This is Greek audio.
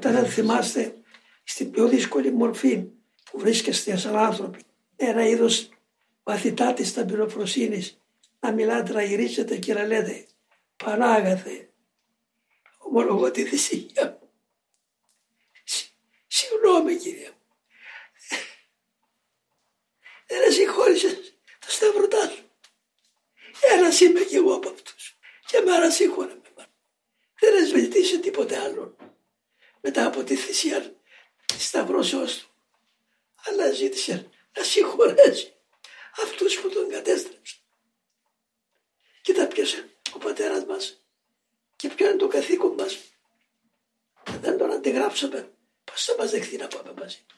Όταν δεν θυμάστε στην πιο δύσκολη μορφή που βρίσκεστε σαν άνθρωποι, ένα είδος μαθητά τη ταπεινοφροσύνη, να μιλάτε, να γυρίσετε και να λέτε Πανάγαθε, ομολογώ τη θυσία μου. Συγγνώμη κύριε μου. Δεν συγχώρησε τα σταυρωτά σου. Ένας είμαι κι εγώ από αυτούς. Και μάρα σίγουρα με Δεν έχει ζητήσει τίποτε άλλο. Μετά από τη θυσία της σταυρώσεως του. Αλλά ζήτησε να συγχωρέσει αυτούς που τον κατέστρεψαν. Κοίτα ποιος είναι ο πατέρας μας και ποιο είναι το καθήκον μας. Δεν τον αντιγράψαμε. Πώς θα μας δεχθεί να πάμε μαζί του;